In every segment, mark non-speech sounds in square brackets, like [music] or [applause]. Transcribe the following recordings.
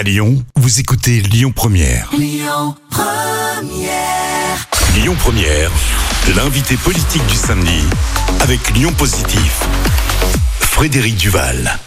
À Lyon, vous écoutez Lyon Première. Lyon Première, l'invité politique du samedi avec Lyon Positif. Frédéric Duval.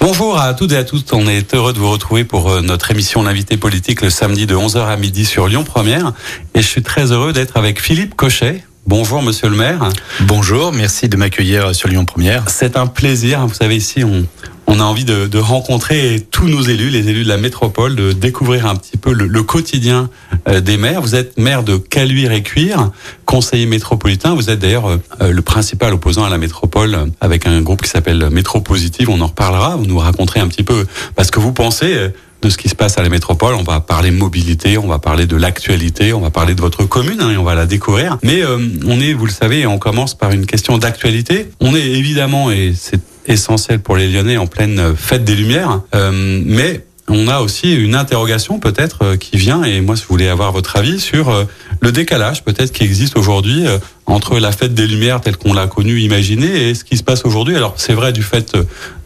Bonjour à toutes et à tous, on est heureux de vous retrouver pour euh, notre émission L'invité politique le samedi de 11h à midi sur Lyon Première. Et je suis très heureux d'être avec Philippe Cochet. Bonjour monsieur le maire. Bonjour, merci de m'accueillir sur Lyon Première. C'est un plaisir, vous savez ici on, on a envie de, de, rencontrer tous nos élus, les élus de la métropole, de découvrir un petit peu le, le quotidien euh, des maires. Vous êtes maire de Caluire et Cuire, conseiller métropolitain. Vous êtes d'ailleurs euh, le principal opposant à la métropole euh, avec un groupe qui s'appelle Métropositive. On en reparlera. Vous nous raconterez un petit peu parce que vous pensez ce qui se passe à la métropole. On va parler mobilité, on va parler de l'actualité, on va parler de votre commune hein, et on va la découvrir. Mais euh, on est, vous le savez, on commence par une question d'actualité. On est évidemment, et c'est essentiel pour les Lyonnais, en pleine fête des Lumières. Euh, mais on a aussi une interrogation peut-être euh, qui vient, et moi je voulais avoir votre avis sur euh, le décalage peut-être qui existe aujourd'hui euh, entre la fête des Lumières telle qu'on l'a connue, imaginée, et ce qui se passe aujourd'hui. Alors c'est vrai du fait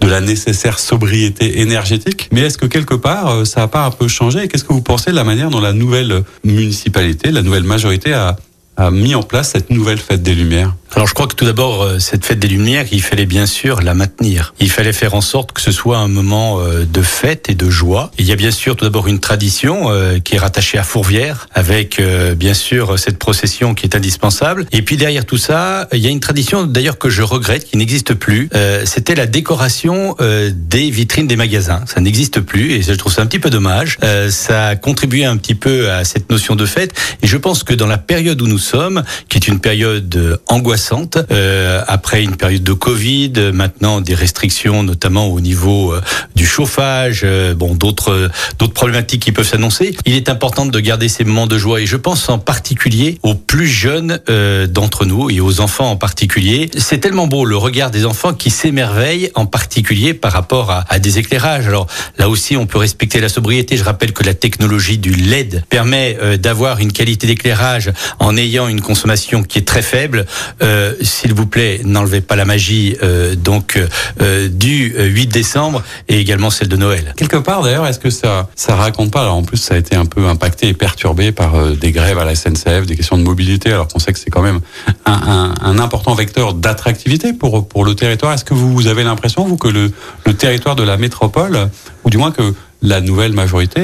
de la nécessaire sobriété énergétique, mais est-ce que quelque part ça n'a pas un peu changé? Et qu'est-ce que vous pensez de la manière dont la nouvelle municipalité, la nouvelle majorité a, a mis en place cette nouvelle fête des Lumières alors je crois que tout d'abord, euh, cette fête des Lumières, il fallait bien sûr la maintenir. Il fallait faire en sorte que ce soit un moment euh, de fête et de joie. il y a bien sûr tout d'abord une tradition euh, qui est rattachée à Fourvière, avec bien sûr cette procession qui est indispensable. Et puis derrière tout ça, il y a une tradition d'ailleurs que je regrette, qui n'existe plus. C'était la décoration des vitrines des magasins. Ça n'existe plus et je trouve ça un petit peu dommage. Ça a contribué un petit peu à cette notion de fête. Et je pense que dans la période où nous sommes, qui est une période angoissante, euh, après une période de Covid, maintenant des restrictions, notamment au niveau euh, du chauffage, euh, bon d'autres d'autres problématiques qui peuvent s'annoncer. Il est important de garder ces moments de joie et je pense en particulier aux plus jeunes d'entre nous et aux enfants en particulier. C'est tellement beau le regard des enfants qui s'émerveillent en particulier par rapport à, à des éclairages. Alors là aussi, on peut respecter la sobriété. Je rappelle que la technologie du LED permet d'avoir une qualité d'éclairage en ayant une consommation qui est très faible. Euh, s'il vous plaît, n'enlevez pas la magie euh, donc euh, du 8 décembre et également celle de Noël. Quelque part d'ailleurs, est-ce que ça ça raconte pas en plus ça a été un peu impacté et perturbé par des grèves à la SNCF, des questions de mobilité alors qu'on sait que c'est quand même un important vecteur d'attractivité pour pour le territoire. Est-ce que vous, vous avez l'impression vous que le, le territoire de la métropole ou du moins que la nouvelle majorité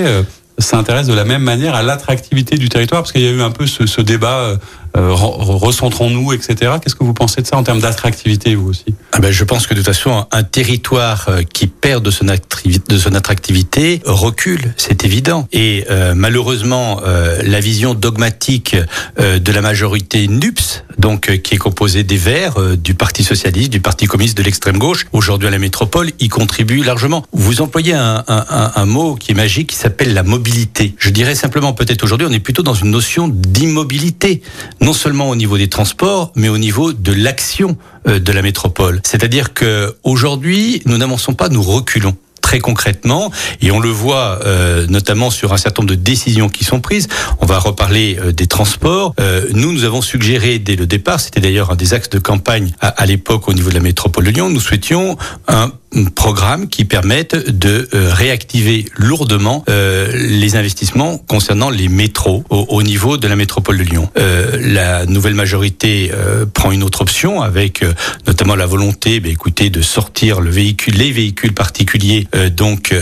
s'intéresse de la même manière à l'attractivité du territoire parce qu'il y a eu un peu ce, ce débat euh, recentrons-nous, etc. Qu'est-ce que vous pensez de ça en termes d'attractivité, vous aussi? Ah ben, Je pense que de toute façon, un territoire euh, qui perd de son, de son attractivité recule, c'est évident. Et euh, malheureusement, euh, la vision dogmatique euh, de la majorité NUPS, donc qui est composée des Verts, du Parti socialiste, du Parti communiste, de l'extrême gauche, aujourd'hui à la métropole, y contribue largement. Vous employez un mot qui est magique, qui s'appelle la mobilité. Je dirais simplement, peut-être aujourd'hui, on est plutôt dans une notion d'immobilité non seulement au niveau des transports, mais au niveau de l'action euh, de la métropole. C'est-à-dire que aujourd'hui, nous n'avançons pas, nous reculons très concrètement, et on le voit euh, notamment sur un certain nombre de décisions qui sont prises. On va reparler euh, des transports. Euh, nous, nous avons suggéré dès le départ, c'était d'ailleurs un des axes de campagne à, à l'époque au niveau de la métropole de Lyon, nous souhaitions un programme qui permette de euh, réactiver lourdement euh, les investissements concernant les métros au, au, niveau de la métropole de Lyon. La nouvelle majorité prend une autre option avec notamment la volonté, bah, écoutez, de sortir le véhicule, les véhicules particuliers donc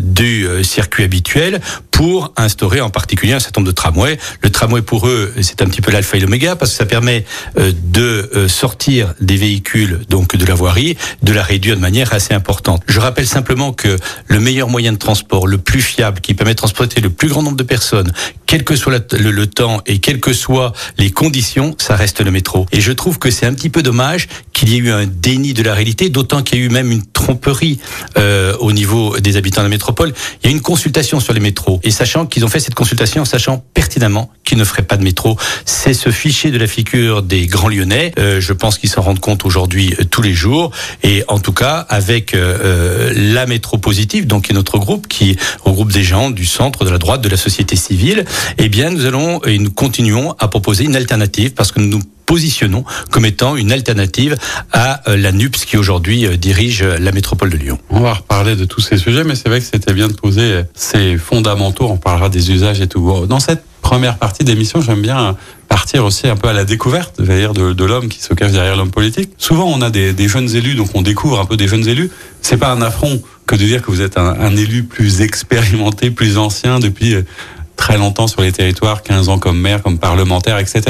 du circuit habituel pour instaurer en particulier un certain nombre de tramways. Le tramway pour eux, c'est un petit peu l'alpha et l'oméga parce que ça permet de sortir des véhicules donc de la voirie, de la réduire de manière assez importante. Je rappelle simplement que le meilleur moyen de transport, le plus fiable, qui permet de transporter le plus grand nombre de personnes, quel que soit le, le, temps et quelles que soient les conditions, ça reste le métro. Et je trouve que c'est un petit peu dommage qu'il y ait eu un déni de la réalité, d'autant qu'il y a eu même une tromperie euh, au niveau des habitants de la métropole. Il y a une consultation sur les métros. Et sachant qu'ils ont fait cette consultation en sachant pertinemment qu'ils ne feraient pas de métro, c'est ce fichier de la figure des grands lyonnais. Euh, je pense qu'ils s'en rendent compte aujourd'hui euh, tous les jours. Et en tout cas, avec euh, euh, la métro positive, donc qui est notre groupe, qui regroupe des gens du centre, de la droite, de la société civile, eh bien, nous allons et nous continuons à proposer une alternative parce que nous positionnons comme étant une alternative à la NUPS qui aujourd'hui dirige la métropole de Lyon. On va reparler de tous ces sujets, mais c'est vrai que c'était bien de poser ces fondamentaux. On parlera des usages et tout. Dans cette première partie d'émission, j'aime bien partir aussi un peu à la découverte, dire, de, l'homme qui se cache derrière l'homme politique. Souvent, on a des, jeunes élus, donc on découvre un peu des jeunes élus. C'est pas un affront que de dire que vous êtes un, élu plus expérimenté, plus ancien depuis euh, très longtemps sur les territoires, 15 ans comme maire, comme parlementaire, etc.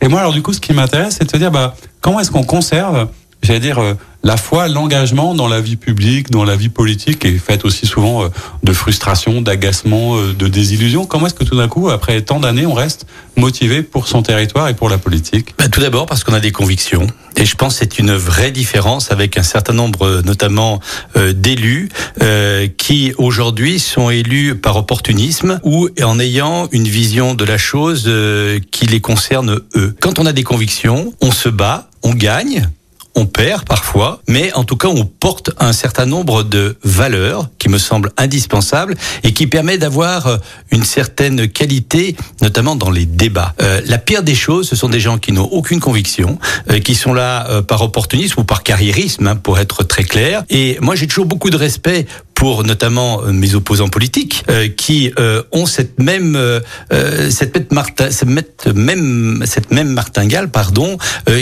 Et moi, alors du coup, ce qui m'intéresse, c'est de se dire, bah, comment est-ce qu'on conserve, j'allais dire, euh, la foi, l'engagement dans la vie publique, dans la vie politique, est fait aussi souvent euh, de frustration, d'agacement, euh, de désillusion. Comment est-ce que tout d'un coup, après tant d'années, on reste motivé pour son territoire et pour la politique? Ben, Tout d'abord parce qu'on a des convictions. Et je pense que c'est une vraie différence avec un certain nombre, notamment euh, d'élus, euh, qui aujourd'hui sont élus par opportunisme ou en ayant une vision de la chose euh, qui les concerne eux. Quand on a des convictions, on se bat, on gagne, on perd parfois, mais en tout cas on porte un certain nombre de valeurs qui me semblent indispensables et qui permet d'avoir euh, une certaine qualité, notamment dans les débats. Euh, la pire des choses, ce sont des gens qui n'ont aucune conviction, euh, qui sont là euh, par opportunisme ou par carriérisme, hein, pour être très clair. Et moi j'ai toujours beaucoup de respect pour notamment euh, mes opposants politiques euh, qui euh, ont cette même même, martin, cette même cette même martingale pardon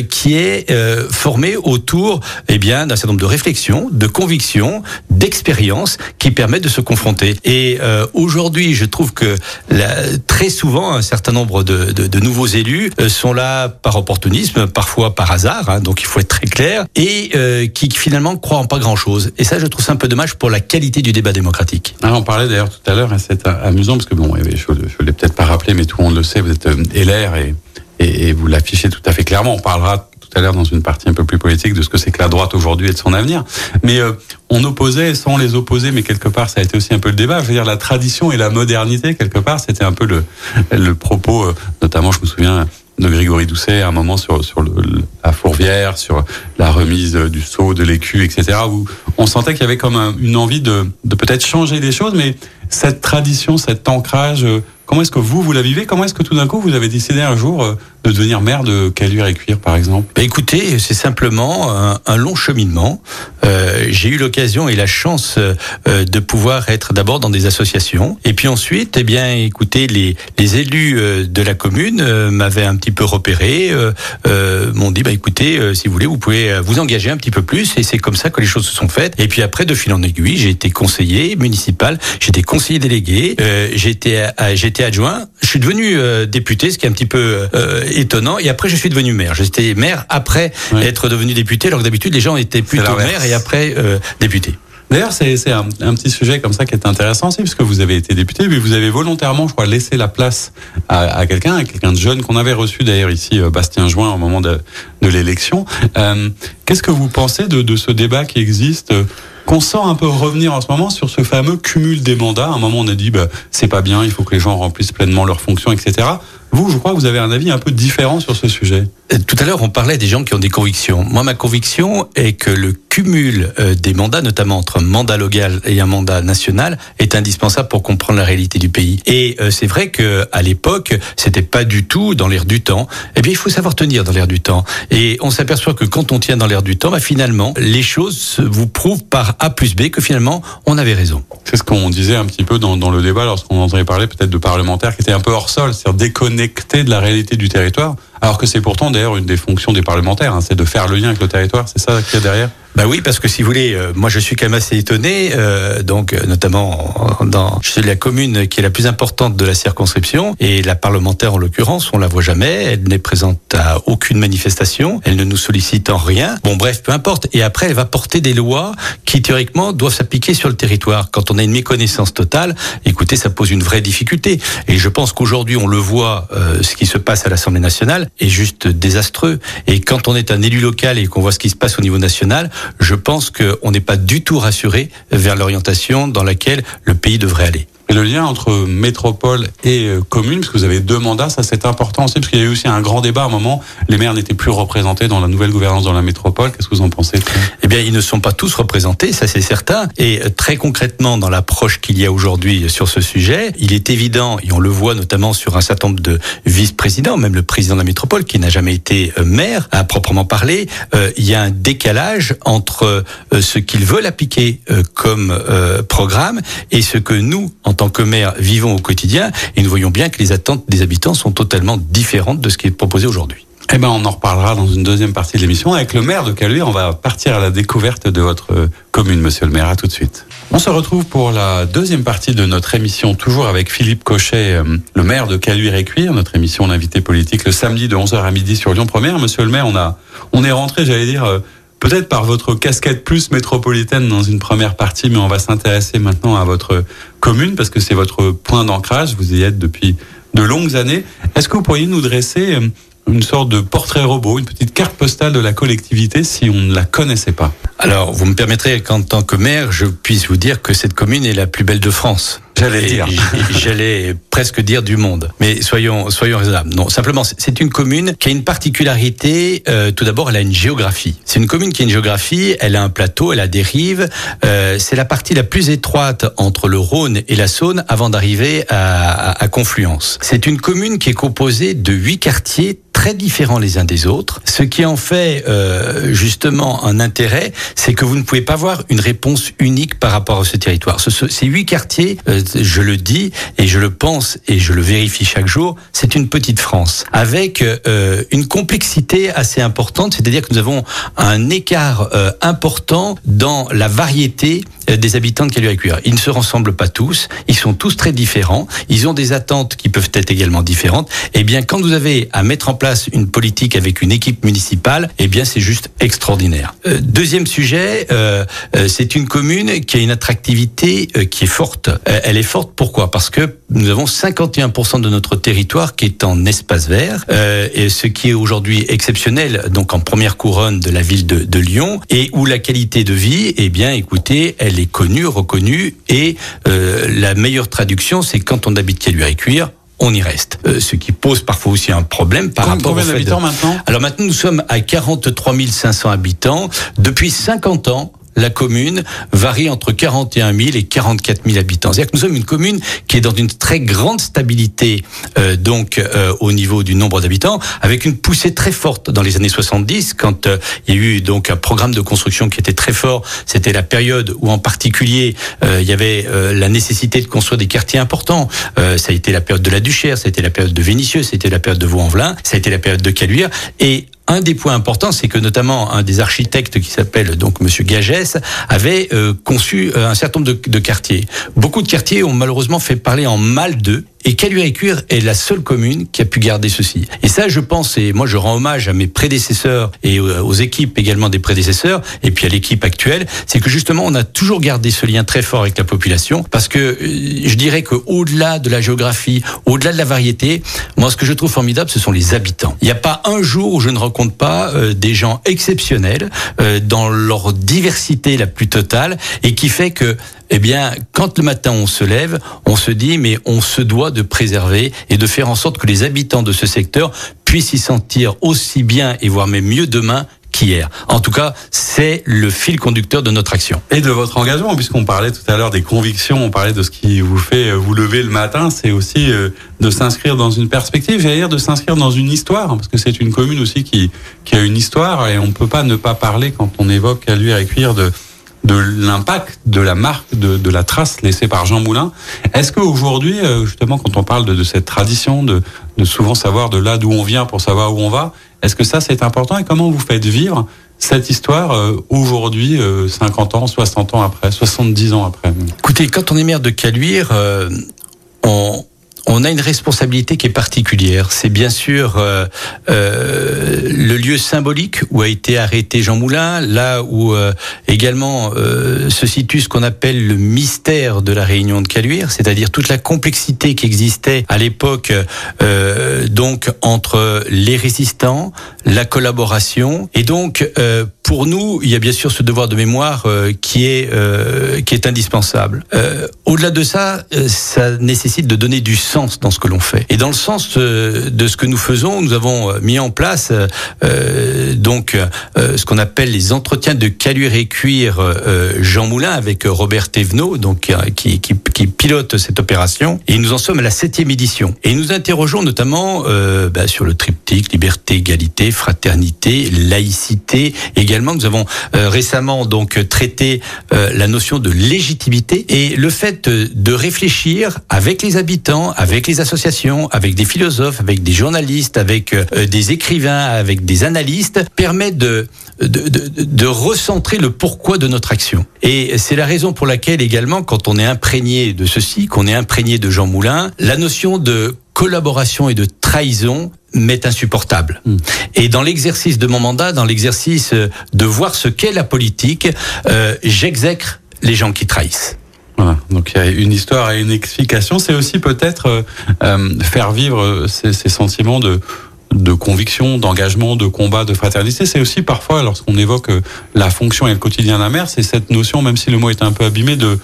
qui est formée autour eh bien d'un certain nombre de réflexions, de convictions, d'expériences qui permettent de se confronter. Et aujourd'hui, je trouve que la, très souvent un certain nombre de, de, de, nouveaux élus sont là par opportunisme, parfois par hasard, hein, donc il faut être très clair, et qui finalement croient en pas grand chose. Et ça, je trouve ça un peu dommage pour la qualité du débat démocratique. Ah, on parlait d'ailleurs tout à l'heure, et c'est amusant parce que bon, je ne l'ai peut-être pas rappelé, mais tout le monde le sait, vous êtes LR et, vous l'affichez tout à fait clairement. On parlera tout à l'heure dans une partie un peu plus politique de ce que c'est que la droite aujourd'hui et de son avenir. Mais euh, on opposait sans les opposer, mais quelque part ça a été aussi un peu le débat. Je veux dire la tradition et la modernité quelque part, c'était un peu le le propos, euh, notamment je me souviens de Grégory Doucet à un moment sur sur le, la fourvière, sur la remise du sceau, de l'écu, etc. Où on sentait qu'il y avait comme un, une envie de, de peut-être changer des choses, mais cette tradition, cet ancrage, comment est-ce que vous vous la vivez? Comment est-ce que tout d'un coup vous avez décidé un jour de devenir maire de Caluire et Cuire, par exemple? Bah Écoutez, c'est simplement un, long cheminement. Euh, J'ai eu l'occasion et la chance euh, de pouvoir être d'abord dans des associations, et puis ensuite, eh bien, écoutez, les, élus euh, de la commune euh, m'avaient un petit peu repéré, euh, m'ont dit, bah écoutez, si vous voulez, vous pouvez vous engager un petit peu plus, et c'est comme ça que les choses se sont faites. Et puis après, de fil en aiguille, j'ai été conseiller municipal, j'étais conseiller délégué, j'ai été, j'étais adjoint, je suis devenu député, ce qui est un petit peu étonnant. Et après, je suis devenu maire. J'étais maire après oui. être devenu député, alors que d'habitude, les gens étaient plutôt maire et après euh, député. D'ailleurs, c'est un, un, petit sujet comme ça qui est intéressant aussi, puisque vous avez été député, mais vous avez volontairement, je crois, laissé la place à, quelqu'un, à quelqu'un de jeune qu'on avait reçu d'ailleurs ici, euh, Bastien Join, au moment de, l'élection. Euh, Qu'est-ce que vous pensez de, de, ce débat qui existe qu'on sent un peu revenir en ce moment sur ce fameux cumul des mandats? À un moment, on a dit, bah, c'est pas bien, il faut que les gens remplissent pleinement leurs fonctions, etc. Vous, je crois que vous avez un avis un peu différent sur ce sujet. Tout à l'heure, on parlait des gens qui ont des convictions. Moi, ma conviction est que le cumul des mandats, notamment entre un mandat local et un mandat national, est indispensable pour comprendre la réalité du pays. Et euh, c'est vrai que à l'époque, c'était pas du tout dans l'air du temps. Eh bien, il faut savoir tenir dans l'air du temps. Et on s'aperçoit que quand on tient dans l'air du temps, bah, finalement, les choses vous prouvent par A plus B que finalement, on avait raison. C'est ce qu'on disait un petit peu dans, dans le débat lorsqu'on entendait parler peut-être de parlementaires qui étaient un peu hors sol, c'est-à-dire de la réalité du territoire. Alors que c'est pourtant d'ailleurs une des fonctions des parlementaires, hein, c'est de faire le lien avec le territoire, c'est ça qu'il y a derrière bah oui, parce que si vous voulez, euh, moi je suis quand même assez étonné, euh, donc notamment dans je suis la commune qui est la plus importante de la circonscription et la parlementaire en l'occurrence, on la voit jamais, elle n'est présente à aucune manifestation, elle ne nous sollicite en rien. Bon bref, peu importe. Et après, elle va porter des lois qui théoriquement doivent s'appliquer sur le territoire. Quand on a une méconnaissance totale, écoutez, ça pose une vraie difficulté. Et je pense qu'aujourd'hui, on le voit, euh, ce qui se passe à l'Assemblée nationale est juste désastreux. Et quand on est un élu local et qu'on voit ce qui se passe au niveau national, je pense qu'on n'est pas du tout rassuré vers l'orientation dans laquelle le pays devrait aller. Le lien entre métropole et euh, commune, parce que vous avez deux mandats, ça c'est important aussi, parce qu'il y a eu aussi un grand débat à un moment. Les maires n'étaient plus représentés dans la nouvelle gouvernance dans la métropole. Qu'est-ce que vous en pensez Eh bien, ils ne sont pas tous représentés, ça c'est certain. Et euh, très concrètement, dans l'approche qu'il y a aujourd'hui sur ce sujet, il est évident, et on le voit notamment sur un certain nombre de vice-présidents, même le président de la métropole, qui n'a jamais été euh, maire à proprement parler, il y a un décalage entre ce qu'ils veulent appliquer comme programme et ce que nous, en tant que maire, vivons au quotidien et nous voyons bien que les attentes des habitants sont totalement différentes de ce qui est proposé aujourd'hui. Eh ben, on en reparlera dans une deuxième partie de l'émission avec le maire de Caluire. On va partir à la découverte de votre commune, monsieur le maire. À tout de suite. On se retrouve pour la deuxième partie de notre émission, toujours avec Philippe Cochet, euh, le maire de Caluire et Cuire, notre émission d'invité politique le samedi de 11h à midi sur Lyon Première. Monsieur le maire, on a, on est rentré, j'allais dire, euh, peut-être par votre casquette plus métropolitaine dans une première partie, mais on va s'intéresser maintenant à votre commune parce que c'est votre point d'ancrage. Vous y êtes depuis de longues années. Est-ce que vous pourriez nous dresser euh, une sorte de portrait robot, une petite carte postale de la collectivité si on ne la connaissait pas? Alors, vous me permettrez qu'en tant que maire, je puisse vous dire que cette commune est la plus belle de France. J'allais dire. J'allais presque dire du monde. Mais soyons, soyons raisonnables. Non, simplement, c'est une commune qui a une particularité. Euh, tout d'abord, elle a une géographie. C'est une commune qui a une géographie. Elle a un plateau, elle a des rives. Euh, c'est la partie la plus étroite entre le Rhône et la Saône avant d'arriver à, à, à Confluence. C'est une commune qui est composée de huit quartiers très différents les uns des autres. Ce qui en fait euh, justement un intérêt, c'est que vous ne pouvez pas avoir une réponse unique par rapport à ce territoire. Ce, ces huit quartiers, euh, je le dis et je le pense et je le vérifie chaque jour, c'est une petite France avec euh, une complexité assez importante, c'est-à-dire que nous avons un écart euh, important dans la variété des habitants de Caluire. Ils ne se ressemblent pas tous, ils sont tous très différents, ils ont des attentes qui peuvent être également différentes. Eh bien, quand vous avez à mettre en place une politique avec une équipe municipale, eh bien, c'est juste extraordinaire. Euh, deuxième sujet, euh, euh, c'est une commune qui a une attractivité euh, qui est forte. elle est forte pourquoi? Parce que nous avons 51% de notre territoire qui est en espace vert, et ce qui est aujourd'hui exceptionnel, donc en première couronne de la ville de, de Lyon, et où la qualité de vie, eh bien, écoutez, elle est connue, reconnue, et euh, la meilleure traduction, c'est quand on habite Caluire et Cuire, on y reste. Euh, ce qui pose parfois aussi un problème par Combien rapport au fait d'habitants maintenant? Alors maintenant, nous sommes à 43 500 habitants. Depuis 50 ans, la commune varie entre 41 000 et 44 000 habitants. C'est-à-dire que nous sommes une commune qui est dans une très grande stabilité, euh, donc euh, au niveau du nombre d'habitants, avec une poussée très forte dans les années 70, quand euh, il y a eu donc un programme de construction qui était très fort. C'était la période où, en particulier, euh, il y avait euh, la nécessité de construire des quartiers importants. Ça a été la période de la Duchère, ça a été la période de Vénissieux, c'était la période de Vaux-en-Velin, ça a été la période de Caluire, et un des points importants, c'est que notamment un des architectes qui s'appelle donc Monsieur Gagès avait euh, conçu euh, un certain nombre de, de, quartiers. Beaucoup de quartiers ont malheureusement fait parler en mal d'eux. Et Caluire et Cuire est la seule commune qui a pu garder ceci. Et ça, je pense, et moi je rends hommage à mes prédécesseurs et aux équipes également des prédécesseurs, et puis à l'équipe actuelle, c'est que justement on a toujours gardé ce lien très fort avec la population, parce que euh, je dirais que au-delà de la géographie, au-delà de la variété, moi ce que je trouve formidable, ce sont les habitants. Il n'y a pas un jour où je ne rencontre pas euh, des gens exceptionnels euh, dans leur diversité la plus totale, et qui fait que eh bien, quand le matin on se lève, on se dit, mais on se doit de préserver et de faire en sorte que les habitants de ce secteur puissent s'y sentir aussi bien et voire même mieux demain qu'hier. En tout cas, c'est le fil conducteur de notre action. Et de votre engagement, puisqu'on parlait tout à l'heure des convictions, on parlait de ce qui vous fait vous lever le matin, c'est aussi de s'inscrire dans une perspective, j'allais dire de s'inscrire dans une histoire, parce que c'est une commune aussi qui, qui a une histoire, et on ne peut pas ne pas parler quand on évoque à lui à de de l'impact de la marque, de, de, la trace laissée par Jean Moulin. Est-ce qu'aujourd'hui, justement, quand on parle de, de cette tradition, de, de, souvent savoir de là d'où on vient pour savoir où on va, est-ce que ça c'est important et comment vous faites vivre cette histoire euh, aujourd'hui, euh, 50 ans, 60 ans après, 70 ans après Écoutez, quand on est maire de Caluire, euh, on, on a une responsabilité qui est particulière. C'est bien sûr euh, euh, le lieu symbolique où a été arrêté Jean Moulin, là où euh, également euh, se situe ce qu'on appelle le mystère de la réunion de Caluire, c'est-à-dire toute la complexité qui existait à l'époque, euh, donc entre les résistants, la collaboration, et donc pour nous, il y a bien sûr ce devoir de mémoire qui est qui est indispensable. Au-delà de ça, ça nécessite de donner du sens dans ce que l'on fait. Et dans le sens euh, de ce que nous faisons, nous avons euh, mis en place euh, donc ce qu'on appelle les entretiens de caluire et cuir euh, Jean Moulin avec Robert Thévenot, donc qui, pilote cette opération. Et nous en sommes à la septième édition. Et nous interrogeons notamment bah, sur le triptyque liberté, égalité, fraternité, laïcité. Également, nous avons récemment donc traité la notion de légitimité et le fait de réfléchir avec les habitants, les associations, avec des philosophes, avec des journalistes, avec euh, des écrivains, avec des analystes, permet de, de, de, de, recentrer le pourquoi de notre action. Et c'est la raison pour laquelle également, quand on est imprégné de ceci, qu'on est imprégné de Jean Moulin, la notion de collaboration et de trahison m'est insupportable. Mm. Et dans l'exercice de mon mandat, dans l'exercice de voir ce qu'est la politique, euh, j'exècre les gens qui trahissent. Voilà. Donc il y a une histoire et une explication. C'est aussi peut-être euh, euh faire vivre ces, ces, sentiments de de conviction, d'engagement, de combat, de fraternité. C'est aussi parfois, lorsqu'on évoque euh, la fonction et le quotidien d'un maire, c'est cette notion, même si le mot est un peu abîmé, de,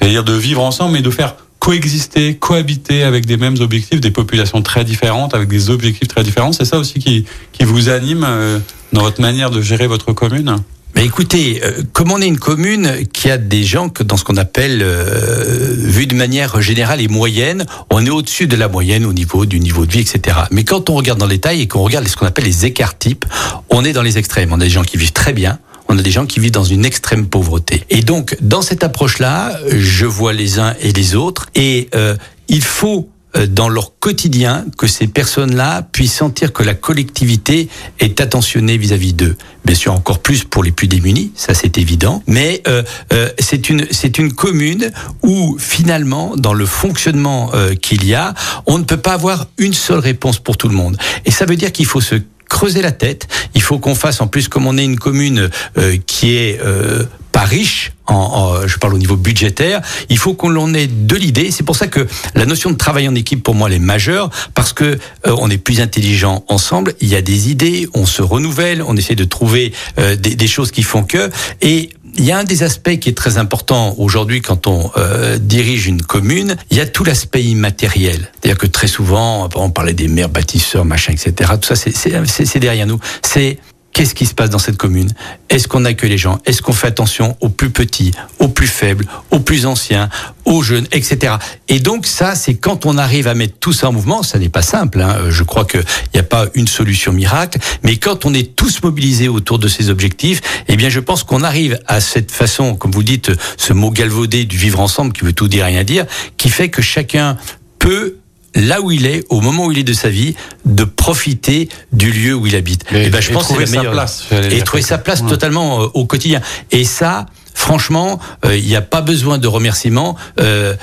dire, de vivre ensemble, mais de faire coexister, cohabiter avec des mêmes objectifs, des populations très différentes, avec des objectifs très différents. C'est ça aussi qui, qui vous anime euh, dans votre manière de gérer votre commune? Mais écoutez, euh, comme on est une commune qui a des gens que dans ce qu'on appelle, euh, vu de manière générale et moyenne, on est au-dessus de la moyenne au niveau du niveau de vie, etc. Mais quand on regarde dans les détail et qu'on regarde ce qu'on appelle les écarts types, on est dans les extrêmes. On a des gens qui vivent très bien, on a des gens qui vivent dans une extrême pauvreté. Et donc, dans cette approche-là, je vois les uns et les autres, et euh, il faut dans leur quotidien que ces personnes-là puissent sentir que la collectivité est attentionnée vis-à-vis d'eux. Bien sûr, encore plus pour les plus démunis, ça c'est évident. Mais euh, euh, c'est une c'est une commune où finalement, dans le fonctionnement euh, qu'il y a, on ne peut pas avoir une seule réponse pour tout le monde. Et ça veut dire qu'il faut se creuser la tête. Il faut qu'on fasse, en plus, comme on est une commune euh, qui est euh, pas riche, en, en, je parle au niveau budgétaire, il faut qu'on l'en ait de l'idée. C'est pour ça que la notion de travail en équipe, pour moi, elle est majeure, parce que euh, on est plus intelligent ensemble. Il y a des idées, on se renouvelle, on essaie de trouver euh, des, des, choses qui font que. Et il y a un des aspects qui est très important aujourd'hui quand on euh, dirige une commune, il y a tout l'aspect immatériel. C'est-à-dire que très souvent, on parlait des maires bâtisseurs, machin, etc. Tout ça, c'est derrière nous. C'est Qu'est-ce qui se passe dans cette commune? Est-ce qu'on accueille les gens? Est-ce qu'on fait attention aux plus petits, aux plus faibles, aux plus anciens, aux jeunes, etc. Et donc ça, c'est quand on arrive à mettre tout ça en mouvement, ça n'est pas simple. Hein. Je crois qu'il n'y a pas une solution miracle, mais quand on est tous mobilisés autour de ces objectifs, eh bien, je pense qu'on arrive à cette façon, comme vous dites, ce mot galvaudé du vivre ensemble, qui veut tout dire et rien dire, qui fait que chacun peut là où il est, au moment où il est de sa vie, de profiter du lieu où il habite. Et, et ben, je pense trouver sa place. Et trouver sa place ouais. totalement euh, au quotidien. Et ça, franchement, euh, il euh, n'y a pas besoin de remerciements. Euh,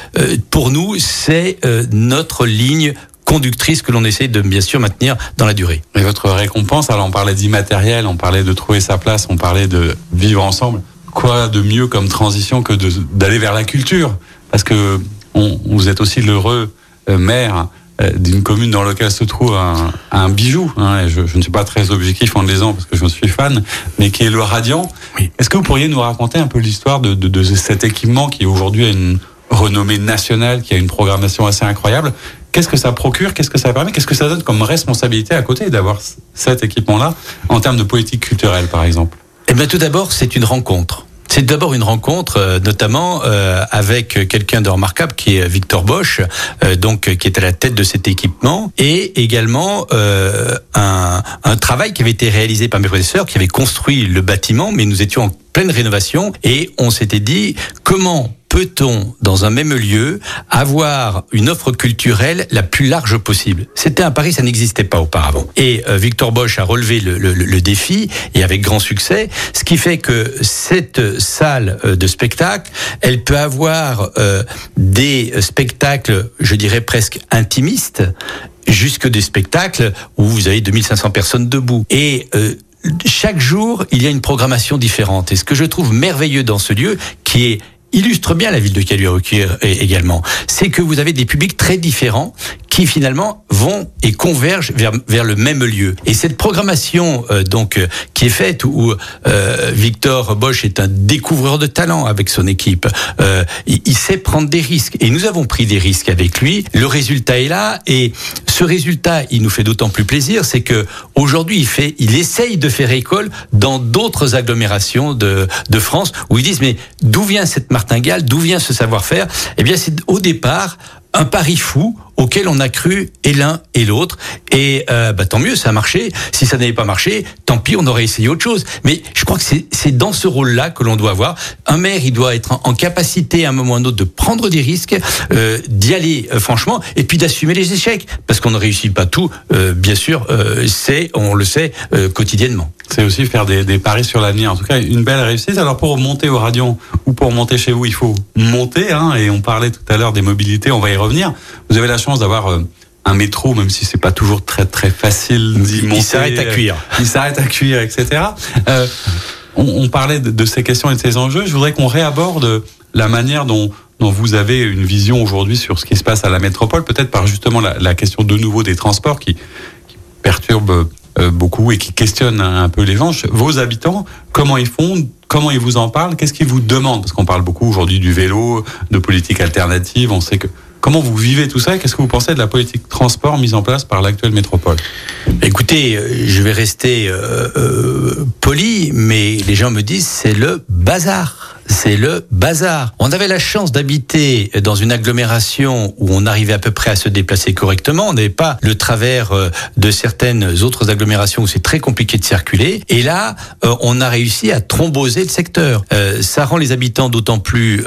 pour nous, c'est notre ligne conductrice que l'on essaie de bien sûr maintenir dans la durée. Et votre récompense, alors on parlait d'immatériel, on parlait de trouver sa place, on parlait de vivre ensemble. Quoi de mieux comme transition que d'aller vers la culture? Parce que on, vous êtes aussi l'heureux maire euh, d'une commune dans laquelle se trouve un, un bijou. Hein, je, je, ne suis pas très objectif en le disant parce que je suis fan, mais qui est le Radiant. Oui. Est-ce que vous pourriez nous raconter un peu l'histoire de, de, de, cet équipement qui aujourd'hui a une renommée nationale, qui a une programmation assez incroyable? Qu'est-ce que ça procure? Qu'est-ce que ça permet? Qu'est-ce que ça donne comme responsabilité à côté d'avoir cet équipement-là en termes de politique culturelle, par exemple? Eh bien, tout d'abord, c'est une rencontre. C'est d'abord une rencontre, euh, notamment euh, avec quelqu'un de remarquable qui est Victor Bosch, euh, donc qui est à la tête de cet équipement, et également un, un, travail qui avait été réalisé par mes professeurs, qui avait construit le bâtiment, mais nous étions en pleine rénovation, et on s'était dit comment peut-on, dans un même lieu, avoir une offre culturelle la plus large possible? C'était un pari, ça n'existait pas auparavant. Et euh, Victor Bosch a relevé le, le, le, défi, et avec grand succès, ce qui fait que cette salle euh, de spectacle, elle peut avoir euh, des spectacles, je dirais presque intimistes, jusque des spectacles où vous avez 2500 personnes debout. Et euh, chaque jour, il y a une programmation différente. Et ce que je trouve merveilleux dans ce lieu, qui est illustre bien la ville de caluire également, c'est que vous avez des publics très différents qui finalement vont et convergent vers, vers le même lieu. Et cette programmation euh, donc euh, qui est faite où euh, Victor Bosch est un découvreur de talent avec son équipe, euh, il, il, sait prendre des risques et nous avons pris des risques avec lui. Le résultat est là et ce résultat, il nous fait d'autant plus plaisir, c'est que aujourd'hui il fait, il essaye de faire école dans d'autres agglomérations de, de France où ils disent mais d'où vient cette martingale, d'où vient ce savoir-faire? Eh bien c'est au départ un pari fou auquel on a cru et l'un et l'autre. Et euh, bah, tant mieux, ça a marché. Si ça n'avait pas marché, tant pis, on aurait essayé autre chose. Mais je crois que c'est dans ce rôle-là que l'on doit avoir. Un maire, il doit être en, capacité à un moment ou à un autre de prendre des risques, euh, d'y aller euh, franchement, et puis d'assumer les échecs. Parce qu'on ne réussit pas tout, euh, bien sûr, euh, c'est, on le sait, quotidiennement. C'est aussi faire des, des paris sur l'avenir. En tout cas, une belle réussite. Alors pour monter au Radion ou pour monter chez vous, il faut monter. Hein, et on parlait tout à l'heure des mobilités, on va y revenir. Vous avez la chance d'avoir euh, un métro, même si c'est pas toujours très très facile d'y monter. Il s'arrête à cuire. Il s'arrête à cuire, etc. Euh, on, on, parlait de, de, ces questions et de ces enjeux. Je voudrais qu'on réaborde la manière dont, dont vous avez une vision aujourd'hui sur ce qui se passe à la métropole, peut-être par justement la, la, question de nouveau des transports qui, qui perturbe euh, beaucoup et qui questionne un peu les gens. Vos habitants, comment ils font Comment ils vous en parlent Qu'est-ce qu'ils vous demandent? Parce qu'on parle beaucoup aujourd'hui du vélo, de politique alternative. On sait que Comment vous vivez tout ça Qu'est-ce que vous pensez de la politique transport mise en place par l'actuelle métropole? Écoutez, je vais rester euh, euh, poli, mais les gens me disent c'est le bazar c'est le bazar. On avait la chance d'habiter dans une agglomération où on arrivait à peu près à se déplacer correctement. On n'avait pas le travers euh, de certaines autres agglomérations où c'est très compliqué de circuler. Et là, euh, on a réussi à tromboser le secteur. Euh, ça rend les habitants d'autant plus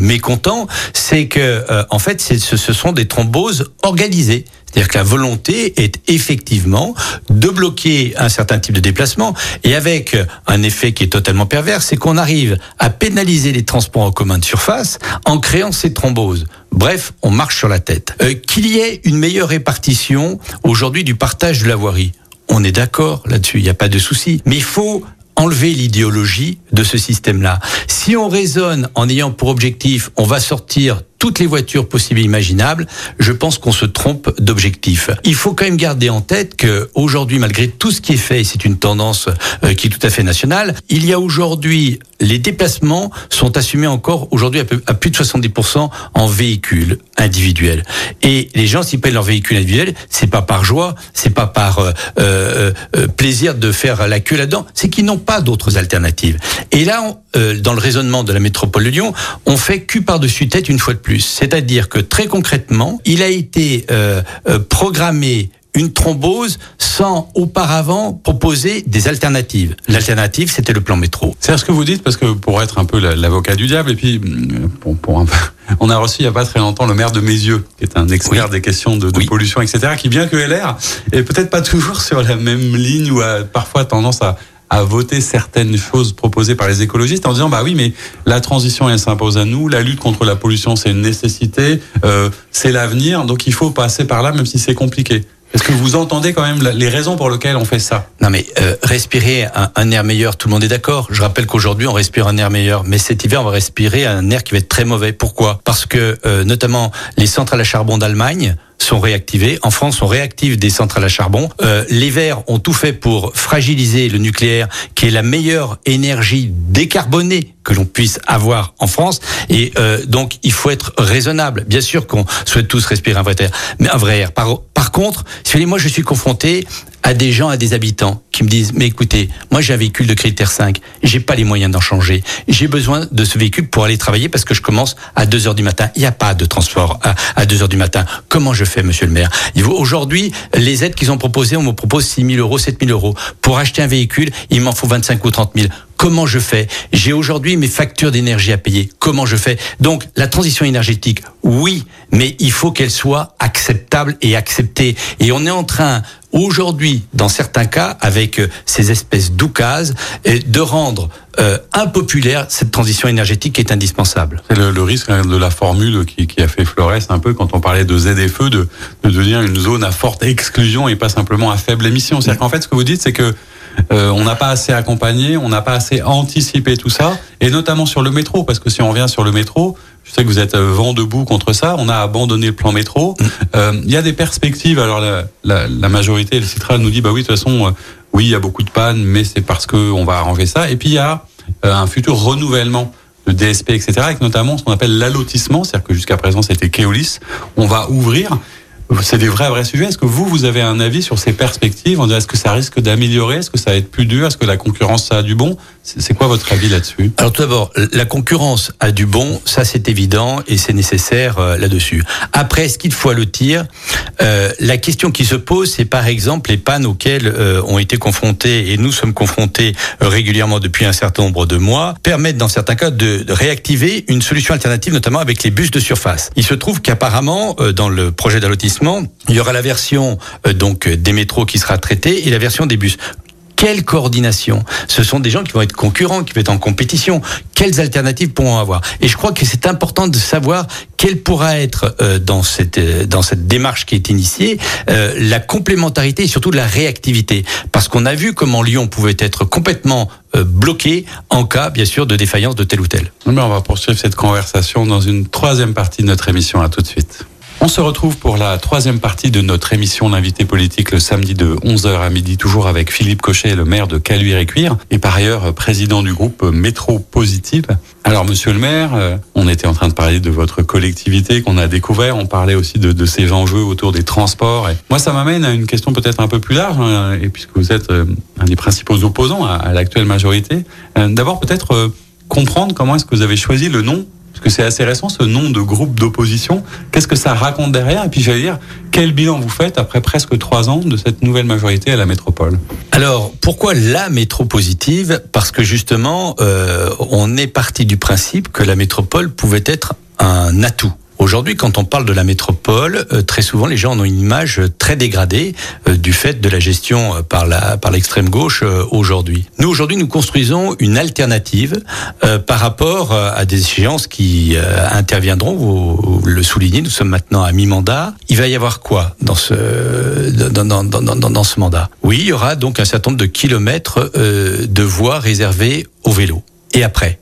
mécontents, c'est que en fait, ce sont des thromboses organisées. C'est-à-dire que la volonté est effectivement de bloquer un certain type de déplacement et avec un effet qui est totalement pervers, c'est qu'on arrive à pénaliser les transports en commun de surface en créant ces thromboses. Bref, on marche sur la tête. Euh, Qu'il y ait une meilleure répartition aujourd'hui du partage de la voirie. On est d'accord là-dessus, il n'y a pas de souci. Mais il faut enlever l'idéologie de ce système-là. Si on raisonne en ayant pour objectif, on va sortir toutes les voitures possibles et imaginables, je pense qu'on se trompe d'objectif. Il faut quand même garder en tête que aujourd'hui, malgré tout ce qui est fait, c'est une tendance euh, qui est tout à fait nationale, il y a aujourd'hui les déplacements sont assumés encore aujourd'hui à, plus de 70% en véhicules individuels. Et les gens s'y payent leur véhicule individuel, c'est pas par joie, c'est pas par euh, euh, euh, plaisir de faire la queue là-dedans, c'est qu'ils n'ont pas d'autres alternatives. Et là, on, euh, dans le raisonnement de la métropole de Lyon, on fait cul par-dessus tête une fois de plus. C'est-à-dire que très concrètement, il a été euh, euh, programmé une thrombose sans auparavant proposer des alternatives. L'alternative, c'était le plan métro. C'est ce que vous dites, parce que pour être un peu l'avocat du diable, et puis pour, pour un peu, [laughs] on a reçu il n'y a pas très longtemps le maire de Mézieux, qui est un expert oui. des questions de, de oui. pollution, etc., qui bien que LR est peut-être pas [laughs] toujours sur la même ligne ou a parfois tendance à, à voter certaines choses proposées par les écologistes en disant bah oui mais la transition elle s'impose à nous, la lutte contre la pollution c'est une nécessité, euh, c'est l'avenir donc il faut passer par là même si c'est compliqué. Est-ce que vous entendez quand même les raisons pour lesquelles on fait ça? Non mais euh, respirer un, air meilleur, tout le monde est d'accord. Je rappelle qu'aujourd'hui on respire un air meilleur, mais cet hiver on va respirer un air qui va être très mauvais. Pourquoi? Parce que euh, notamment les centrales à charbon d'Allemagne sont réactivées. En France, on réactive des centrales à charbon. Euh, les Verts ont tout fait pour fragiliser le nucléaire, qui est la meilleure énergie décarbonée que l'on puisse avoir en France. Et euh, donc, il faut être raisonnable. Bien sûr qu'on souhaite tous respirer un vrai air, mais un vrai air. Par, par contre, si moi, je suis confronté à des gens, à des habitants qui me disent mais écoutez, moi j'ai un véhicule de critère 5, j'ai pas les moyens d'en changer. J'ai besoin de ce véhicule pour aller travailler parce que je commence à 2 heures du matin. Il n'y a pas de transport à, à 2 heures du matin. Comment je fais, monsieur le maire? Aujourd'hui, les aides qu'ils ont proposées, on me propose 6 000 euros, 7 000 euros. Pour acheter un véhicule, il m'en faut 25 ou 30 000 Comment je fais? J'ai aujourd'hui mes factures d'énergie à payer. Comment je fais? Donc la transition énergétique, oui, mais il faut qu'elle soit acceptable et acceptée. Et on est en train aujourd'hui, dans certains cas, avec euh, ces espèces d'oukases, de rendre euh, impopulaire cette transition énergétique qui est indispensable. C'est le, risque hein, de la formule qui, qui, a fait Flores un peu quand on parlait de ZFE, de, de devenir une zone à forte exclusion et pas simplement à faible émission. C'est-à-dire qu'en fait, ce que vous dites, c'est que euh, on n'a pas assez accompagné, on n'a pas assez anticipé tout ça, et notamment sur le métro, parce que si on revient sur le métro, je sais que vous êtes euh, vent debout contre ça. On a abandonné le plan métro. Mm. Euh, il y a des perspectives. Alors la, la, la majorité, le Citral nous dit bah oui, de toute façon, euh, oui, il y a beaucoup de pannes, mais c'est parce que on va arranger ça. Et puis il y a un futur renouvellement de DSP, etc., avec notamment ce qu'on appelle l'allotissement, c'est-à-dire que jusqu'à présent c'était Keolis. On va ouvrir c'est des vrais, vrais sujets. Est-ce que vous, vous avez un avis sur ces perspectives Est-ce que ça risque d'améliorer Est-ce que ça va être plus dur Est-ce que la concurrence, a du bon? C'est quoi votre avis là-dessus? Alors tout d'abord, la concurrence a du bon, ça c'est évident et c'est nécessaire euh, là-dessus. Après, est-ce qu'il faut allotir euh, La question qui se pose, c'est par exemple les pannes auxquelles euh, ont été confrontés et nous sommes confrontés euh, régulièrement depuis un certain nombre de mois, permettent dans certains cas de, de réactiver une solution alternative, notamment avec les bus de surface. Il se trouve qu'apparemment, dans le projet il y aura la version euh, donc des métros qui sera traitée et la version des bus quelle coordination? Ce sont des gens qui vont être concurrents, qui vont être en compétition. Quelles alternatives pourront avoir? Et je crois que c'est important de savoir quelle pourra être euh, dans cette euh, dans cette démarche qui est initiée la complémentarité et surtout la réactivité, parce qu'on a vu comment Lyon pouvait être complètement bloqué en cas, bien sûr, de défaillance de tel ou tel. on va poursuivre cette conversation dans une troisième partie de notre émission. À tout de suite. On se retrouve pour la troisième partie de notre émission L'invité politique le samedi de 11h à midi, toujours avec Philippe Cochet, le maire de Caluire-et-Cuire, et par ailleurs président du groupe Métro Positive. Alors monsieur le maire, euh, on était en train de parler de votre collectivité qu'on a découvert, on parlait aussi de, ces enjeux autour des transports. Et moi ça m'amène à une question peut-être un peu plus large, et puisque vous êtes euh, un des principaux opposants à, l'actuelle majorité, euh, d'abord peut-être comprendre comment est-ce que vous avez choisi le nom parce que c'est assez récent ce nom de groupe d'opposition. Qu'est-ce que ça raconte derrière? Et puis j'allais dire, quel bilan vous faites après presque trois ans de cette nouvelle majorité à la métropole? Alors pourquoi la métropositive Parce que justement, euh, on est parti du principe que la métropole pouvait être un atout. Aujourd'hui, quand on parle de la métropole, euh, très souvent les gens ont une image très dégradée euh, du fait de la gestion euh, par la par l'extrême gauche aujourd'hui. Nous aujourd'hui, nous construisons une alternative par rapport à des échéances qui interviendront. Vous, le soulignez, nous sommes maintenant à mi-mandat. Il va y avoir quoi dans ce dans, dans, dans, dans ce mandat? Oui, il y aura donc un certain nombre de kilomètres de voies réservées au vélo. Et après?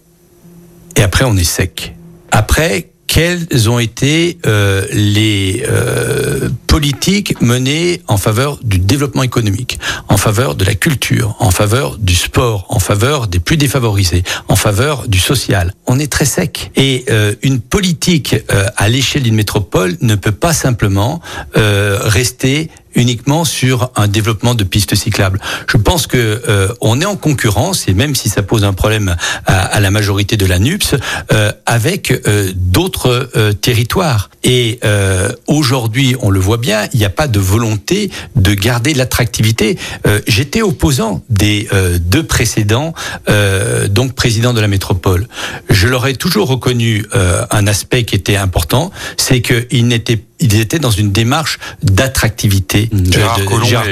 Et après, on est sec. Après, quelles ont été euh, les euh, politiques menées en faveur du développement économique, en faveur de la culture, en faveur du sport, en faveur des plus défavorisés, en faveur du social. On est très sec. Et euh, une politique à l'échelle d'une métropole ne peut pas simplement rester uniquement sur un développement de pistes cyclables. Je pense que euh, on est en concurrence et même si ça pose un problème à, à la majorité de la NUPS, euh, avec euh, d'autres euh, territoires. Et euh, aujourd'hui, on le voit bien, il n'y a pas de volonté de garder l'attractivité. J'étais opposant des deux précédents, donc président de la métropole. Je leur ai toujours reconnu un aspect qui était important, c'est qu'ils n'étaient ils étaient dans une démarche d'attractivité mmh. Gérard,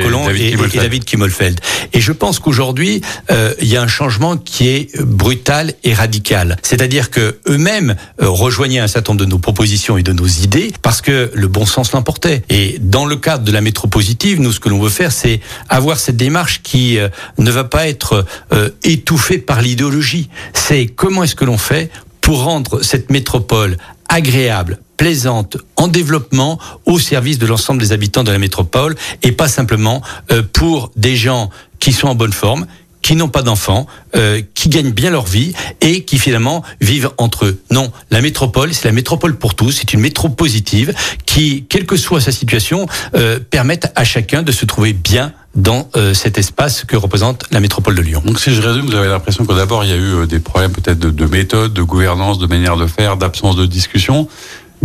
Collomb, et, David Kimmelfeld. Et je pense qu'aujourd'hui, euh, il y a un changement qui est brutal et radical. C'est-à-dire que eux-mêmes euh, rejoignaient un certain nombre de nos propositions et de nos idées parce que le bon sens l'emportait. Et dans le cadre de la métropositive, nous, ce que l'on veut faire, c'est avoir cette démarche qui euh, ne va pas être euh, étouffée par l'idéologie. C'est comment est-ce que l'on fait pour rendre cette métropole agréable, plaisante, en développement au service de l'ensemble des habitants de la métropole et pas simplement euh, pour des gens qui sont en bonne forme, qui n'ont pas d'enfants, euh, qui gagnent bien leur vie et qui finalement vivent entre eux. Non, la métropole, c'est la métropole pour tous, c'est une métro positive qui, quelle que soit sa situation, euh, permettent à chacun de se trouver bien dans euh, cet espace que représente la métropole de Lyon. Donc si je résume, vous avez l'impression que d'abord il y a eu euh, des problèmes peut-être de méthode, de gouvernance, de manière de faire, d'absence de discussion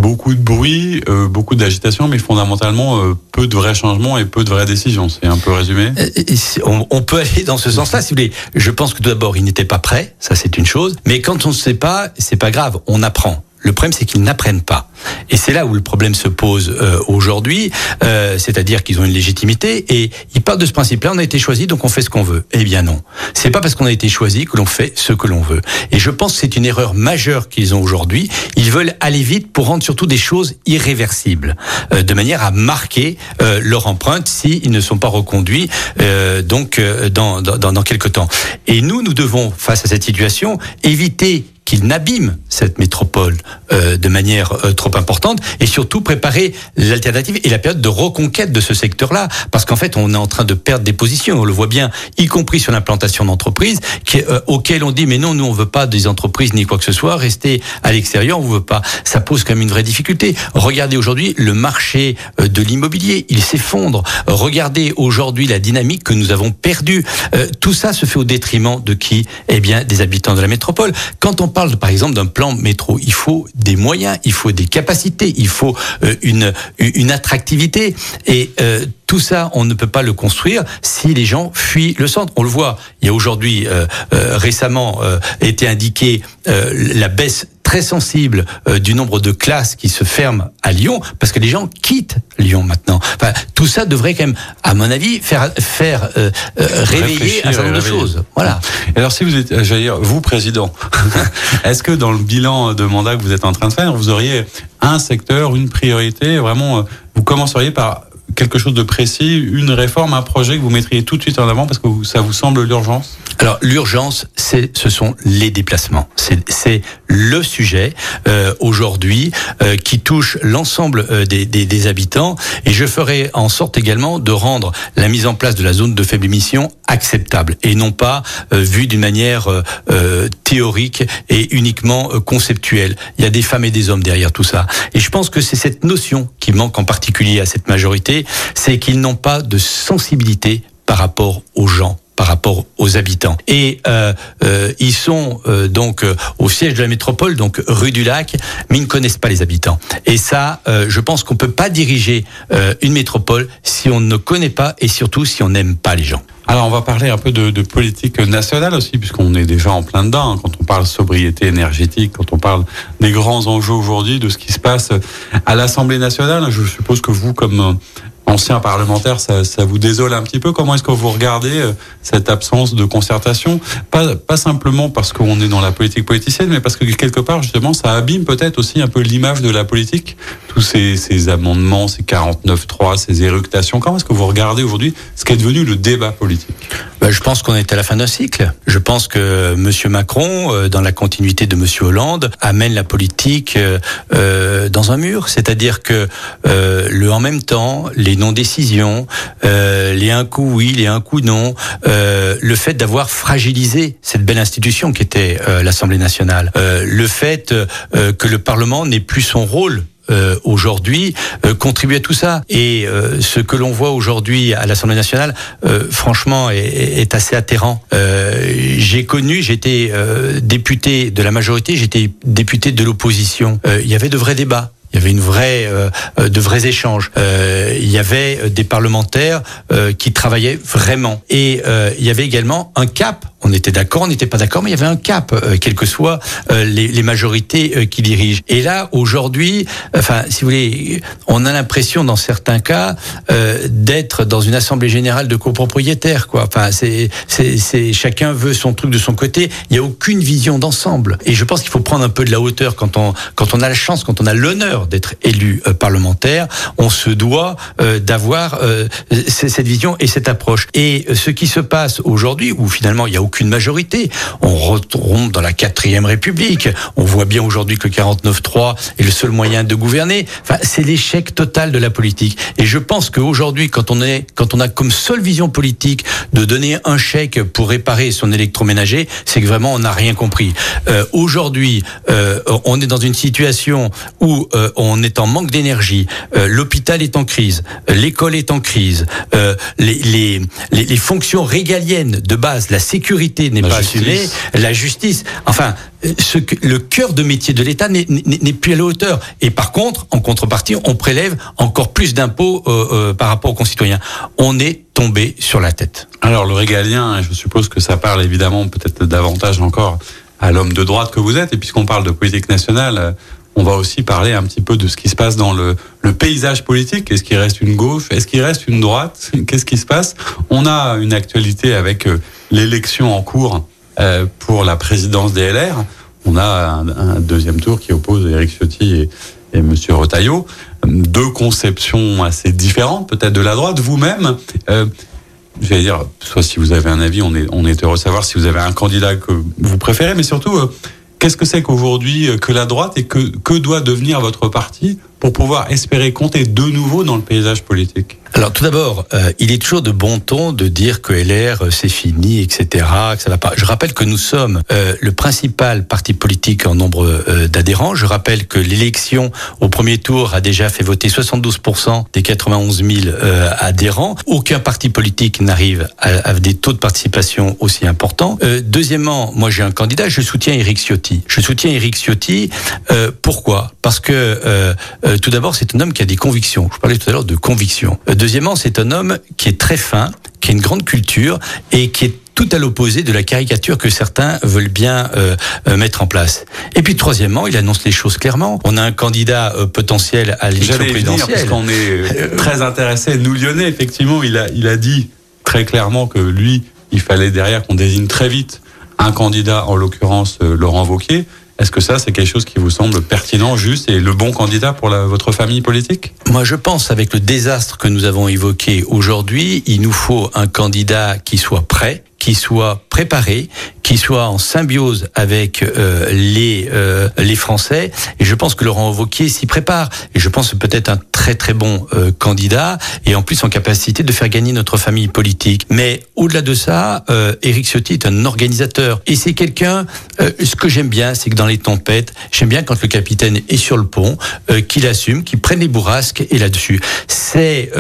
beaucoup de bruit, euh, beaucoup d'agitation, mais fondamentalement euh, peu de vrais changements et peu de vraies décisions. C'est un peu résumé. On, on, peut aller dans ce sens-là, si vous voulez. Je pense que d'abord, il n'était pas prêt, ça c'est une chose. Mais quand on ne sait pas, c'est pas grave, on apprend. Le problème, c'est qu'ils n'apprennent pas. Et c'est là où le problème se pose euh, aujourd'hui, euh, c'est-à-dire qu'ils ont une légitimité et ils partent de ce principe-là. On a été choisi, donc on fait ce qu'on veut. Eh bien non, c'est pas parce qu'on a été choisi que l'on fait ce que l'on veut. Et je pense que c'est une erreur majeure qu'ils ont aujourd'hui. Ils veulent aller vite pour rendre surtout des choses irréversibles, euh, de manière à marquer euh, leur empreinte s'ils ne sont pas reconduits euh, donc dans, dans, dans quelques temps. Et nous, nous devons face à cette situation éviter qu'il n'abîme cette métropole euh, de manière euh, trop importante et surtout préparer l'alternative et la période de reconquête de ce secteur-là. Parce qu'en fait on est en train de perdre des positions on le voit bien y compris sur l'implantation d'entreprises euh, auxquelles on dit mais non nous on veut pas des entreprises ni quoi que ce soit rester à l'extérieur on veut pas. Ça pose quand même une vraie difficulté. Regardez aujourd'hui le marché euh, de l'immobilier. Il s'effondre. Regardez aujourd'hui la dynamique que nous avons perdue. Euh, tout ça se fait au détriment de qui? Eh bien des habitants de la métropole. Quand on par exemple d'un plan métro, il faut des moyens, il faut des capacités, il faut euh, une, une attractivité. Et euh, tout ça, on ne peut pas le construire si les gens fuient le centre. On le voit, il y a aujourd'hui euh, récemment été indiqué la baisse très sensible euh, du nombre de classes qui se ferment à Lyon parce que les gens quittent Lyon maintenant. Enfin, tout ça devrait quand même, à mon avis, faire faire euh, euh, réveiller un certain nombre de choses. Voilà. alors, si vous êtes, j'allais dire, vous président, [laughs] est-ce que dans le bilan de mandat que vous êtes en train de faire, vous auriez un secteur, une priorité, vraiment, vous commenceriez par quelque chose de précis, une réforme, un projet que vous mettriez tout de suite en avant parce que ça vous semble l'urgence? Alors l'urgence, c'est ce sont les déplacements. C'est le sujet euh, aujourd'hui euh, qui touche l'ensemble euh, des, des, des, habitants et je ferai en sorte également de rendre la mise en place de la zone de faible émission acceptable et non pas euh, vue d'une manière euh, théorique et uniquement conceptuelle. Il y a des femmes et des hommes derrière tout ça et je pense que c'est cette notion qui manque en particulier à cette majorité c'est qu'ils n'ont pas de sensibilité par rapport aux gens par rapport aux habitants. Et euh, euh, ils sont euh, donc au siège de la métropole, donc rue du Lac, mais ils ne connaissent pas les habitants. Et ça, je pense qu'on peut pas diriger une métropole si on ne connaît pas et surtout si on n'aime pas les gens. Alors on va parler un peu de, de politique nationale aussi, puisqu'on est déjà en plein dedans. Hein, quand on parle sobriété énergétique, quand on parle des grands enjeux aujourd'hui, de ce qui se passe à l'Assemblée nationale, je suppose que vous, comme ancien parlementaire, ça, vous désole un petit peu? Comment est-ce que vous regardez euh, cette absence de concertation? Pas, simplement parce qu'on est dans la politique politicienne, mais parce que quelque part, justement, ça abîme peut-être aussi un peu l'image de la politique. Tous ces, ces amendements, ces 49-3, ces éructations. Comment est-ce que vous regardez aujourd'hui ce qui est devenu le débat politique? Ben, Je pense qu'on est à la fin d'un cycle. Je pense que M. Macron, euh, dans la continuité de M. Hollande, amène la politique euh, dans un mur. C'est-à-dire que le en même temps, les non-décisions, euh, les un coup oui, les un coup non, euh, le fait d'avoir fragilisé cette belle institution qui était euh, l'Assemblée nationale, le fait que le Parlement n'ait plus son rôle aujourd'hui contribue à tout ça. Et ce que l'on voit aujourd'hui à l'Assemblée nationale, franchement, est, est, assez atterrant. J'ai connu, j'étais député de la majorité, j'étais député de l'opposition. Il y avait de vrais débats. Il y avait une vraie, euh, de vrais échanges. Euh, il y avait des parlementaires euh, qui travaillaient vraiment. Et il y avait également un cap on était d'accord, on n'était pas d'accord, mais il y avait un cap, euh, quelles que soient euh, les, les, majorités euh, qui dirigent. Et là, aujourd'hui, enfin, si vous voulez, on a l'impression, dans certains cas, euh, d'être dans une assemblée générale de copropriétaires, quoi. Enfin, c'est, c'est, chacun veut son truc de son côté. Il n'y a aucune vision d'ensemble. Et je pense qu'il faut prendre un peu de la hauteur quand on, quand on a la chance, quand on a l'honneur d'être élu euh, parlementaire. On se doit euh, d'avoir cette vision et cette approche. Et ce qui se passe aujourd'hui, où finalement il y a aucune majorité. On retombe dans la quatrième République. On voit bien aujourd'hui que le 49-3 est le seul moyen de gouverner. Enfin, c'est l'échec total de la politique. Et je pense qu'aujourd'hui, quand on est, quand on a comme seule vision politique de donner un chèque pour réparer son électroménager, c'est que vraiment on n'a rien compris. Euh, aujourd'hui, euh, on est dans une situation où euh, on est en manque d'énergie, l'hôpital est en crise, l'école est en crise, les, les, les, fonctions régaliennes de base, la sécurité n'est pas assumée, la justice, enfin, ce que, le cœur de métier de l'État n'est plus à la hauteur. Et par contre, en contrepartie, on prélève encore plus d'impôts euh, euh, par rapport aux concitoyens. On est tombé sur la tête. Alors le régalien, je suppose que ça parle évidemment peut-être davantage encore à l'homme de droite que vous êtes. Et puisqu'on parle de politique nationale, euh, on va aussi parler un petit peu de ce qui se passe dans le, le paysage politique. Est-ce qu'il reste une gauche? Est-ce qu'il reste une droite? Qu'est-ce qui se passe? On a une actualité avec l'élection en cours euh, pour la présidence des LR. On a un, deuxième tour qui oppose Éric Ciotti et, et Monsieur Retailleau. Deux conceptions assez différentes, peut-être de la droite. Vous-même, euh, j'allais dire, soit si vous avez un avis, on est, on est heureux de savoir si vous avez un candidat que vous préférez, mais surtout, euh, qu'est-ce que c'est qu'aujourd'hui euh, que la droite et que, que doit devenir votre parti? Pour pouvoir espérer compter de nouveau dans le paysage politique alors tout d'abord, euh, il est toujours de bon ton de dire que LR euh, c'est fini, etc. Va pas. Je rappelle que nous sommes euh, le principal parti politique en nombre d'adhérents. Je rappelle que l'élection au premier tour a déjà fait voter 72% des 91 000 adhérents. Aucun parti politique n'arrive à, à, des taux de participation aussi importants. deuxièmement, moi j'ai un candidat, je soutiens Éric Ciotti. Je soutiens Éric Ciotti. pourquoi? Parce que tout d'abord c'est un homme qui a des convictions. Je parlais tout à l'heure de convictions. Deuxièmement, c'est un homme qui est très fin, qui a une grande culture et qui est tout à l'opposé de la caricature que certains veulent bien euh, euh, mettre en place. Et puis troisièmement, il annonce les choses clairement. On a un candidat euh, potentiel à l'élection présidentielle. Parce qu'on est très intéressé. Nous Lyonnais, effectivement, il a, il a dit très clairement que lui, il fallait derrière qu'on désigne très vite un candidat, en l'occurrence Laurent Vauquier. Est-ce que ça, c'est quelque chose qui vous semble pertinent, juste et le bon candidat pour votre famille politique? Moi, je pense, avec le désastre que nous avons évoqué aujourd'hui, il nous faut un candidat qui soit prêt, qui soit préparé, qui soit en symbiose avec euh, les euh, les Français. Et je pense que Laurent Wauquiez s'y prépare. Et je pense peut-être un très très bon euh, candidat et en plus en capacité de faire gagner notre famille politique. Mais au-delà de ça, euh, Éric Ciotti est un organisateur et c'est quelqu'un. ce que j'aime bien, c'est que dans les tempêtes, j'aime bien quand le capitaine est sur le pont, qu'il assume, qu'il prenne les bourrasques et là-dessus. C'est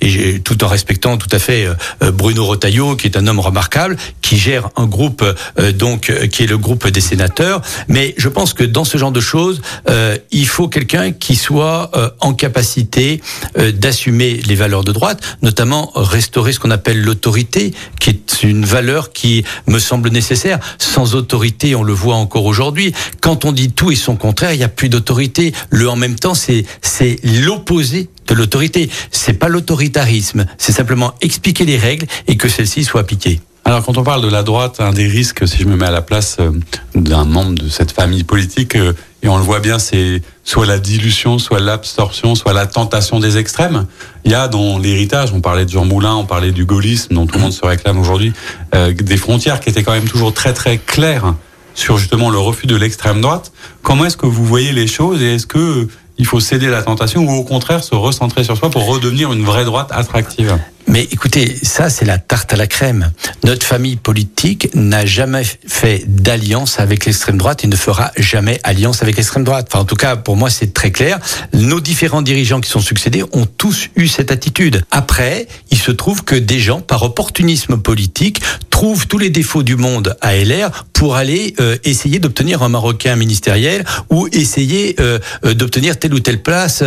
et tout en respectant tout à fait Bruno Rotaillot, qui est un homme remarquable, qui gère un groupe euh, donc euh, qui est le groupe des sénateurs. Mais je pense que dans ce genre de choses, euh, il faut quelqu'un qui soit en capacité d'assumer les valeurs de droite, notamment restaurer ce qu'on appelle l'autorité, qui est une valeur qui me semble nécessaire. Sans autorité, on le voit encore aujourd'hui. Quand on dit tout et son contraire, il n'y a plus d'autorité. Le en même temps, c'est c'est l'opposé de l'autorité. C'est pas l'autoritarisme, c'est simplement expliquer les règles et que celles-ci soient appliquées. Alors quand on parle de la droite, un des risques, si je me mets à la place euh, d'un membre de cette famille politique, euh, et on le voit bien, c'est soit la dilution, soit l'absorption, soit la tentation des extrêmes. Il y a dans l'héritage, on parlait de Jean Moulin, on parlait du gaullisme, dont tout le monde se réclame aujourd'hui, euh, des frontières qui étaient quand même toujours très très claires sur justement le refus de l'extrême droite. Comment est-ce que vous voyez les choses et est-ce que il faut céder à la tentation ou au contraire se recentrer sur soi pour redevenir une vraie droite attractive? Mais écoutez, ça c'est la tarte à la crème. Notre famille politique n'a jamais fait d'alliance avec l'extrême droite et ne fera jamais alliance avec l'extrême droite. Enfin, en tout cas, pour moi, c'est très clair. Nos différents dirigeants qui sont succédés ont tous eu cette attitude. Après, il se trouve que des gens, par opportunisme politique, trouvent tous les défauts du monde à LR pour aller euh, essayer d'obtenir un Marocain ministériel ou essayer euh, euh, d'obtenir telle ou telle place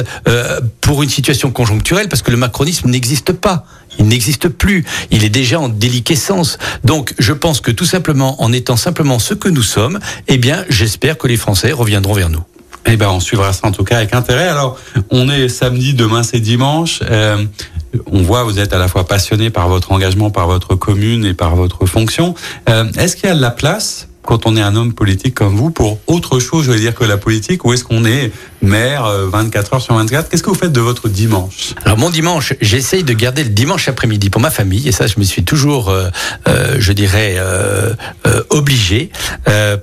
pour une situation conjoncturelle parce que le macronisme n'existe pas. Il n'existe plus. Il est déjà en déliquescence. Donc, je pense que tout simplement, en étant simplement ce que nous sommes, eh bien, j'espère que les Français reviendront vers nous. Eh ben, on suivra ça en tout cas avec intérêt. Alors, on est samedi, demain c'est dimanche. Euh, on voit, vous êtes à la fois passionné par votre engagement, par votre commune et par votre fonction. Euh, est-ce qu'il y a de la place quand on est un homme politique comme vous pour autre chose, je veux dire, que la politique Ou est-ce qu'on est maire 24 euh, heures sur 24 Qu'est-ce que vous faites de votre dimanche? Alors mon dimanche, j'essaye de garder le dimanche après-midi pour ma famille. Et ça, je me suis toujours, euh, euh, je dirais, euh, euh obligé.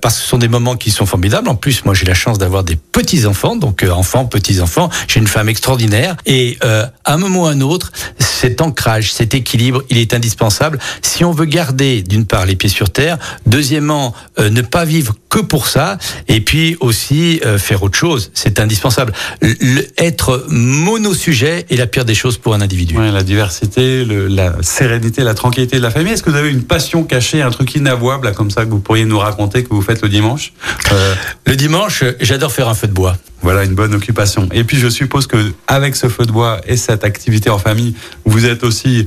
parce que ce sont des moments qui sont formidables. En plus, moi, j'ai la chance d'avoir des petits-enfants. Donc, enfants, petits-enfants. J'ai une femme extraordinaire. Et à un moment ou à un autre, cet ancrage, cet équilibre, il est indispensable. Si on veut garder, d'une part, les pieds sur terre. Deuxièmement, ne pas vivre que pour ça. Et puis aussi euh, faire autre chose. C'est indispensable. Le, être monosujet est la pire des choses pour un individu. Ouais, la diversité, le, la sérénité, la tranquillité de la famille. Est-ce que vous avez une passion cachée, un truc inavouable là, comme ça que vous pourriez nous raconter que vous faites le dimanche? Euh... Le dimanche, j'adore faire un feu de bois. Voilà une bonne occupation. Et puis je suppose que avec ce feu de bois et cette activité en famille, vous êtes aussi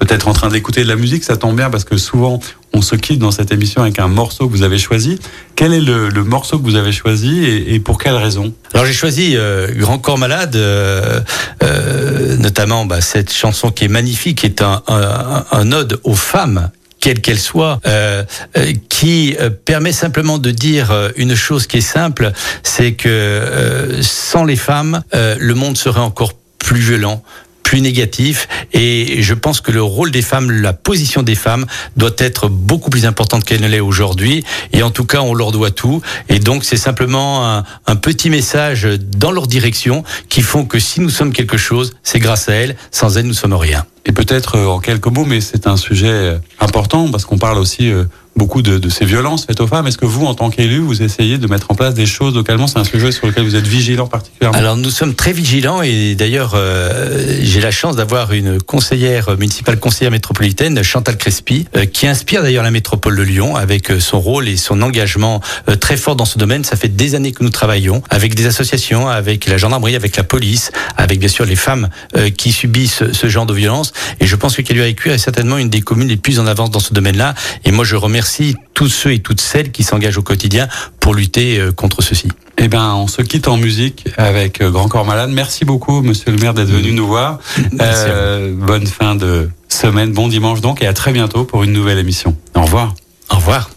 peut-être en train d'écouter de la musique, ça tombe bien parce que souvent on se quitte dans cette émission avec un morceau que vous avez choisi. Quel est le, morceau que vous avez choisi et, pour quelle raison? Alors j'ai choisi euh, Grand Corps Malade, euh, euh, notamment bah, cette chanson qui est magnifique, qui est un, ode aux femmes quelle qu'elle soit, euh, euh, qui permet simplement de dire une chose qui est simple, c'est que sans les femmes, le monde serait encore plus violent, plus négatif. Et je pense que le rôle des femmes, la position des femmes doit être beaucoup plus importante qu'elle ne l'est aujourd'hui. Et en tout cas, on leur doit tout. Et donc, c'est simplement un, un, petit message dans leur direction qui font que si nous sommes quelque chose, c'est grâce à elles. Sans elles, nous sommes rien. Et peut-être en quelques mots, mais c'est un sujet important parce qu'on parle aussi beaucoup de, de, ces violences faites aux femmes. Est-ce que vous, en tant qu'élu, vous essayez de mettre en place des choses localement? C'est un sujet sur lequel vous êtes vigilant particulièrement Alors nous sommes très vigilants et d'ailleurs euh, j'ai la chance d'avoir une conseillère municipale, conseillère métropolitaine, Chantal Crespi, euh, qui inspire d'ailleurs la métropole de Lyon avec euh, son rôle et son engagement euh, très fort dans ce domaine. Ça fait des années que nous travaillons avec des associations, avec la gendarmerie, avec la police, avec bien sûr les femmes euh, qui subissent ce genre de violence. Et je pense que Caluire est certainement une des communes les plus en avance dans ce domaine-là. Et moi je remercie remercie tous ceux et toutes celles qui s'engagent au quotidien pour lutter euh, contre ceci. Eh ben, on se quitte en musique avec Grand Corps Malade. Merci beaucoup, Monsieur le Maire, d'être venu nous voir. Euh, bonne fin de semaine, bon dimanche donc, et à très bientôt pour une nouvelle émission. Au revoir. Au revoir.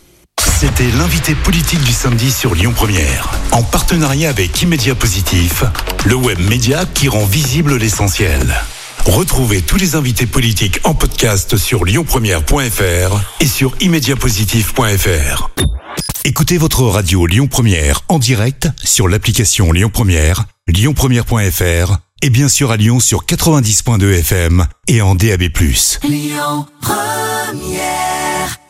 C'était l'invité politique du samedi sur Lyon Première, en partenariat avec Immédia Positif, le web média qui rend visible l'essentiel. Retrouvez tous les invités politiques en podcast sur lyonpremière.fr et sur immédiapositif.fr. Écoutez votre radio Lyon Première en direct sur l'application Lyon Première, lyonpremière.fr et bien sûr à Lyon sur 90.2 FM et en DAB+. Lyon Première